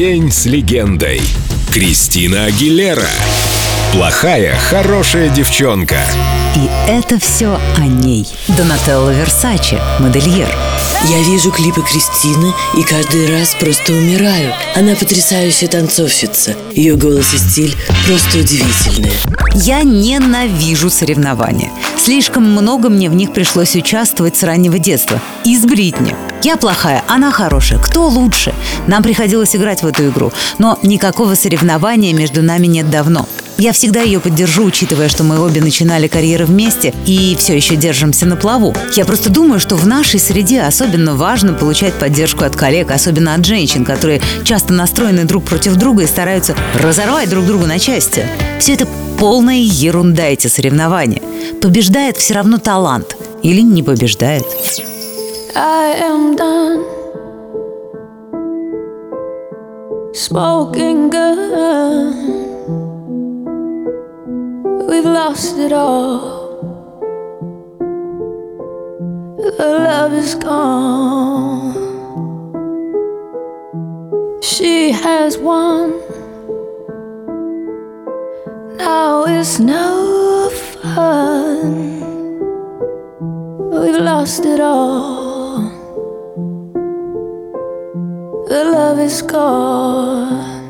День с легендой. Кристина Агилера. Плохая, хорошая девчонка. И это все о ней. Донателло Версаче, модельер. Я вижу клипы Кристины и каждый раз просто умираю. Она потрясающая танцовщица. Ее голос и стиль просто удивительные. Я ненавижу соревнования. Слишком много мне в них пришлось участвовать с раннего детства. Из Бритни. Я плохая, она хорошая. Кто лучше? Нам приходилось играть в эту игру. Но никакого соревнования между нами нет давно. Я всегда ее поддержу, учитывая, что мы обе начинали карьеры вместе и все еще держимся на плаву. Я просто думаю, что в нашей среде особенно важно получать поддержку от коллег, особенно от женщин, которые часто настроены друг против друга и стараются разорвать друг друга на части. Все это полная ерунда, эти соревнования. Побеждает все равно талант. Или не побеждает. I am done smoking gun. We've lost it all. The love is gone. She has won. Now it's no fun. We've lost it all. Is gone.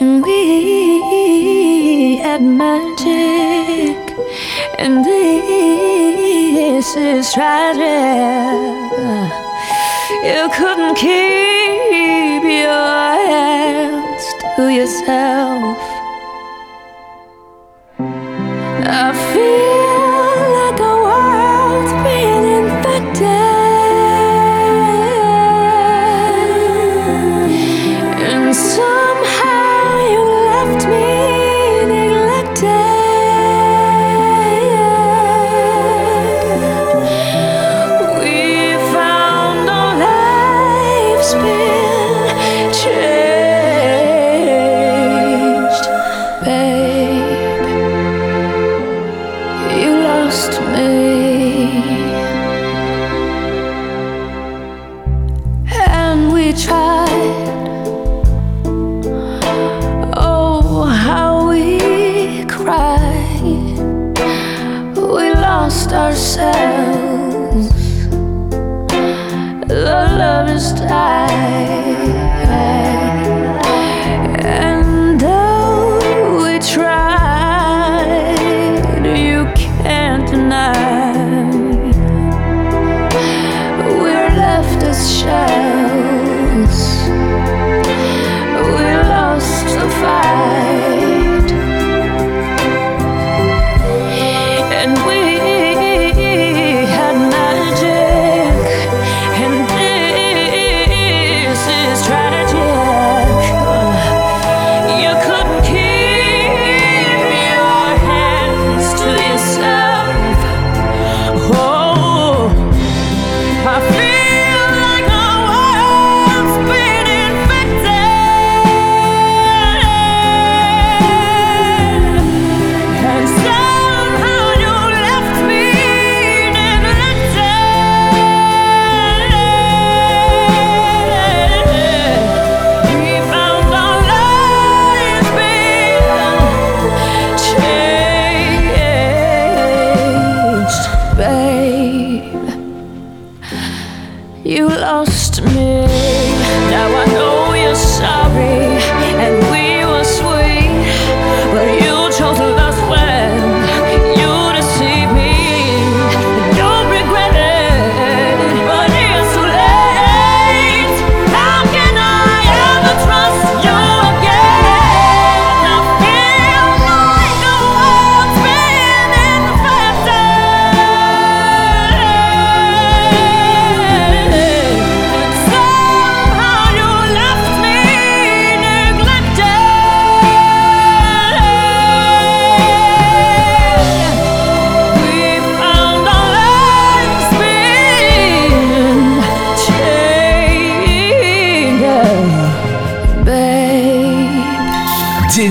And we had magic, and this is tragic. You couldn't keep your hands to yourself. Lost ourselves. The love is died.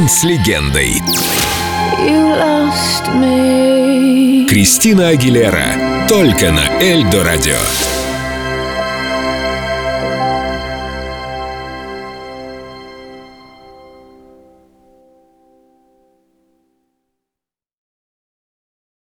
День с легендой. You lost me. Кристина Агилера. Только на Эльдо радио.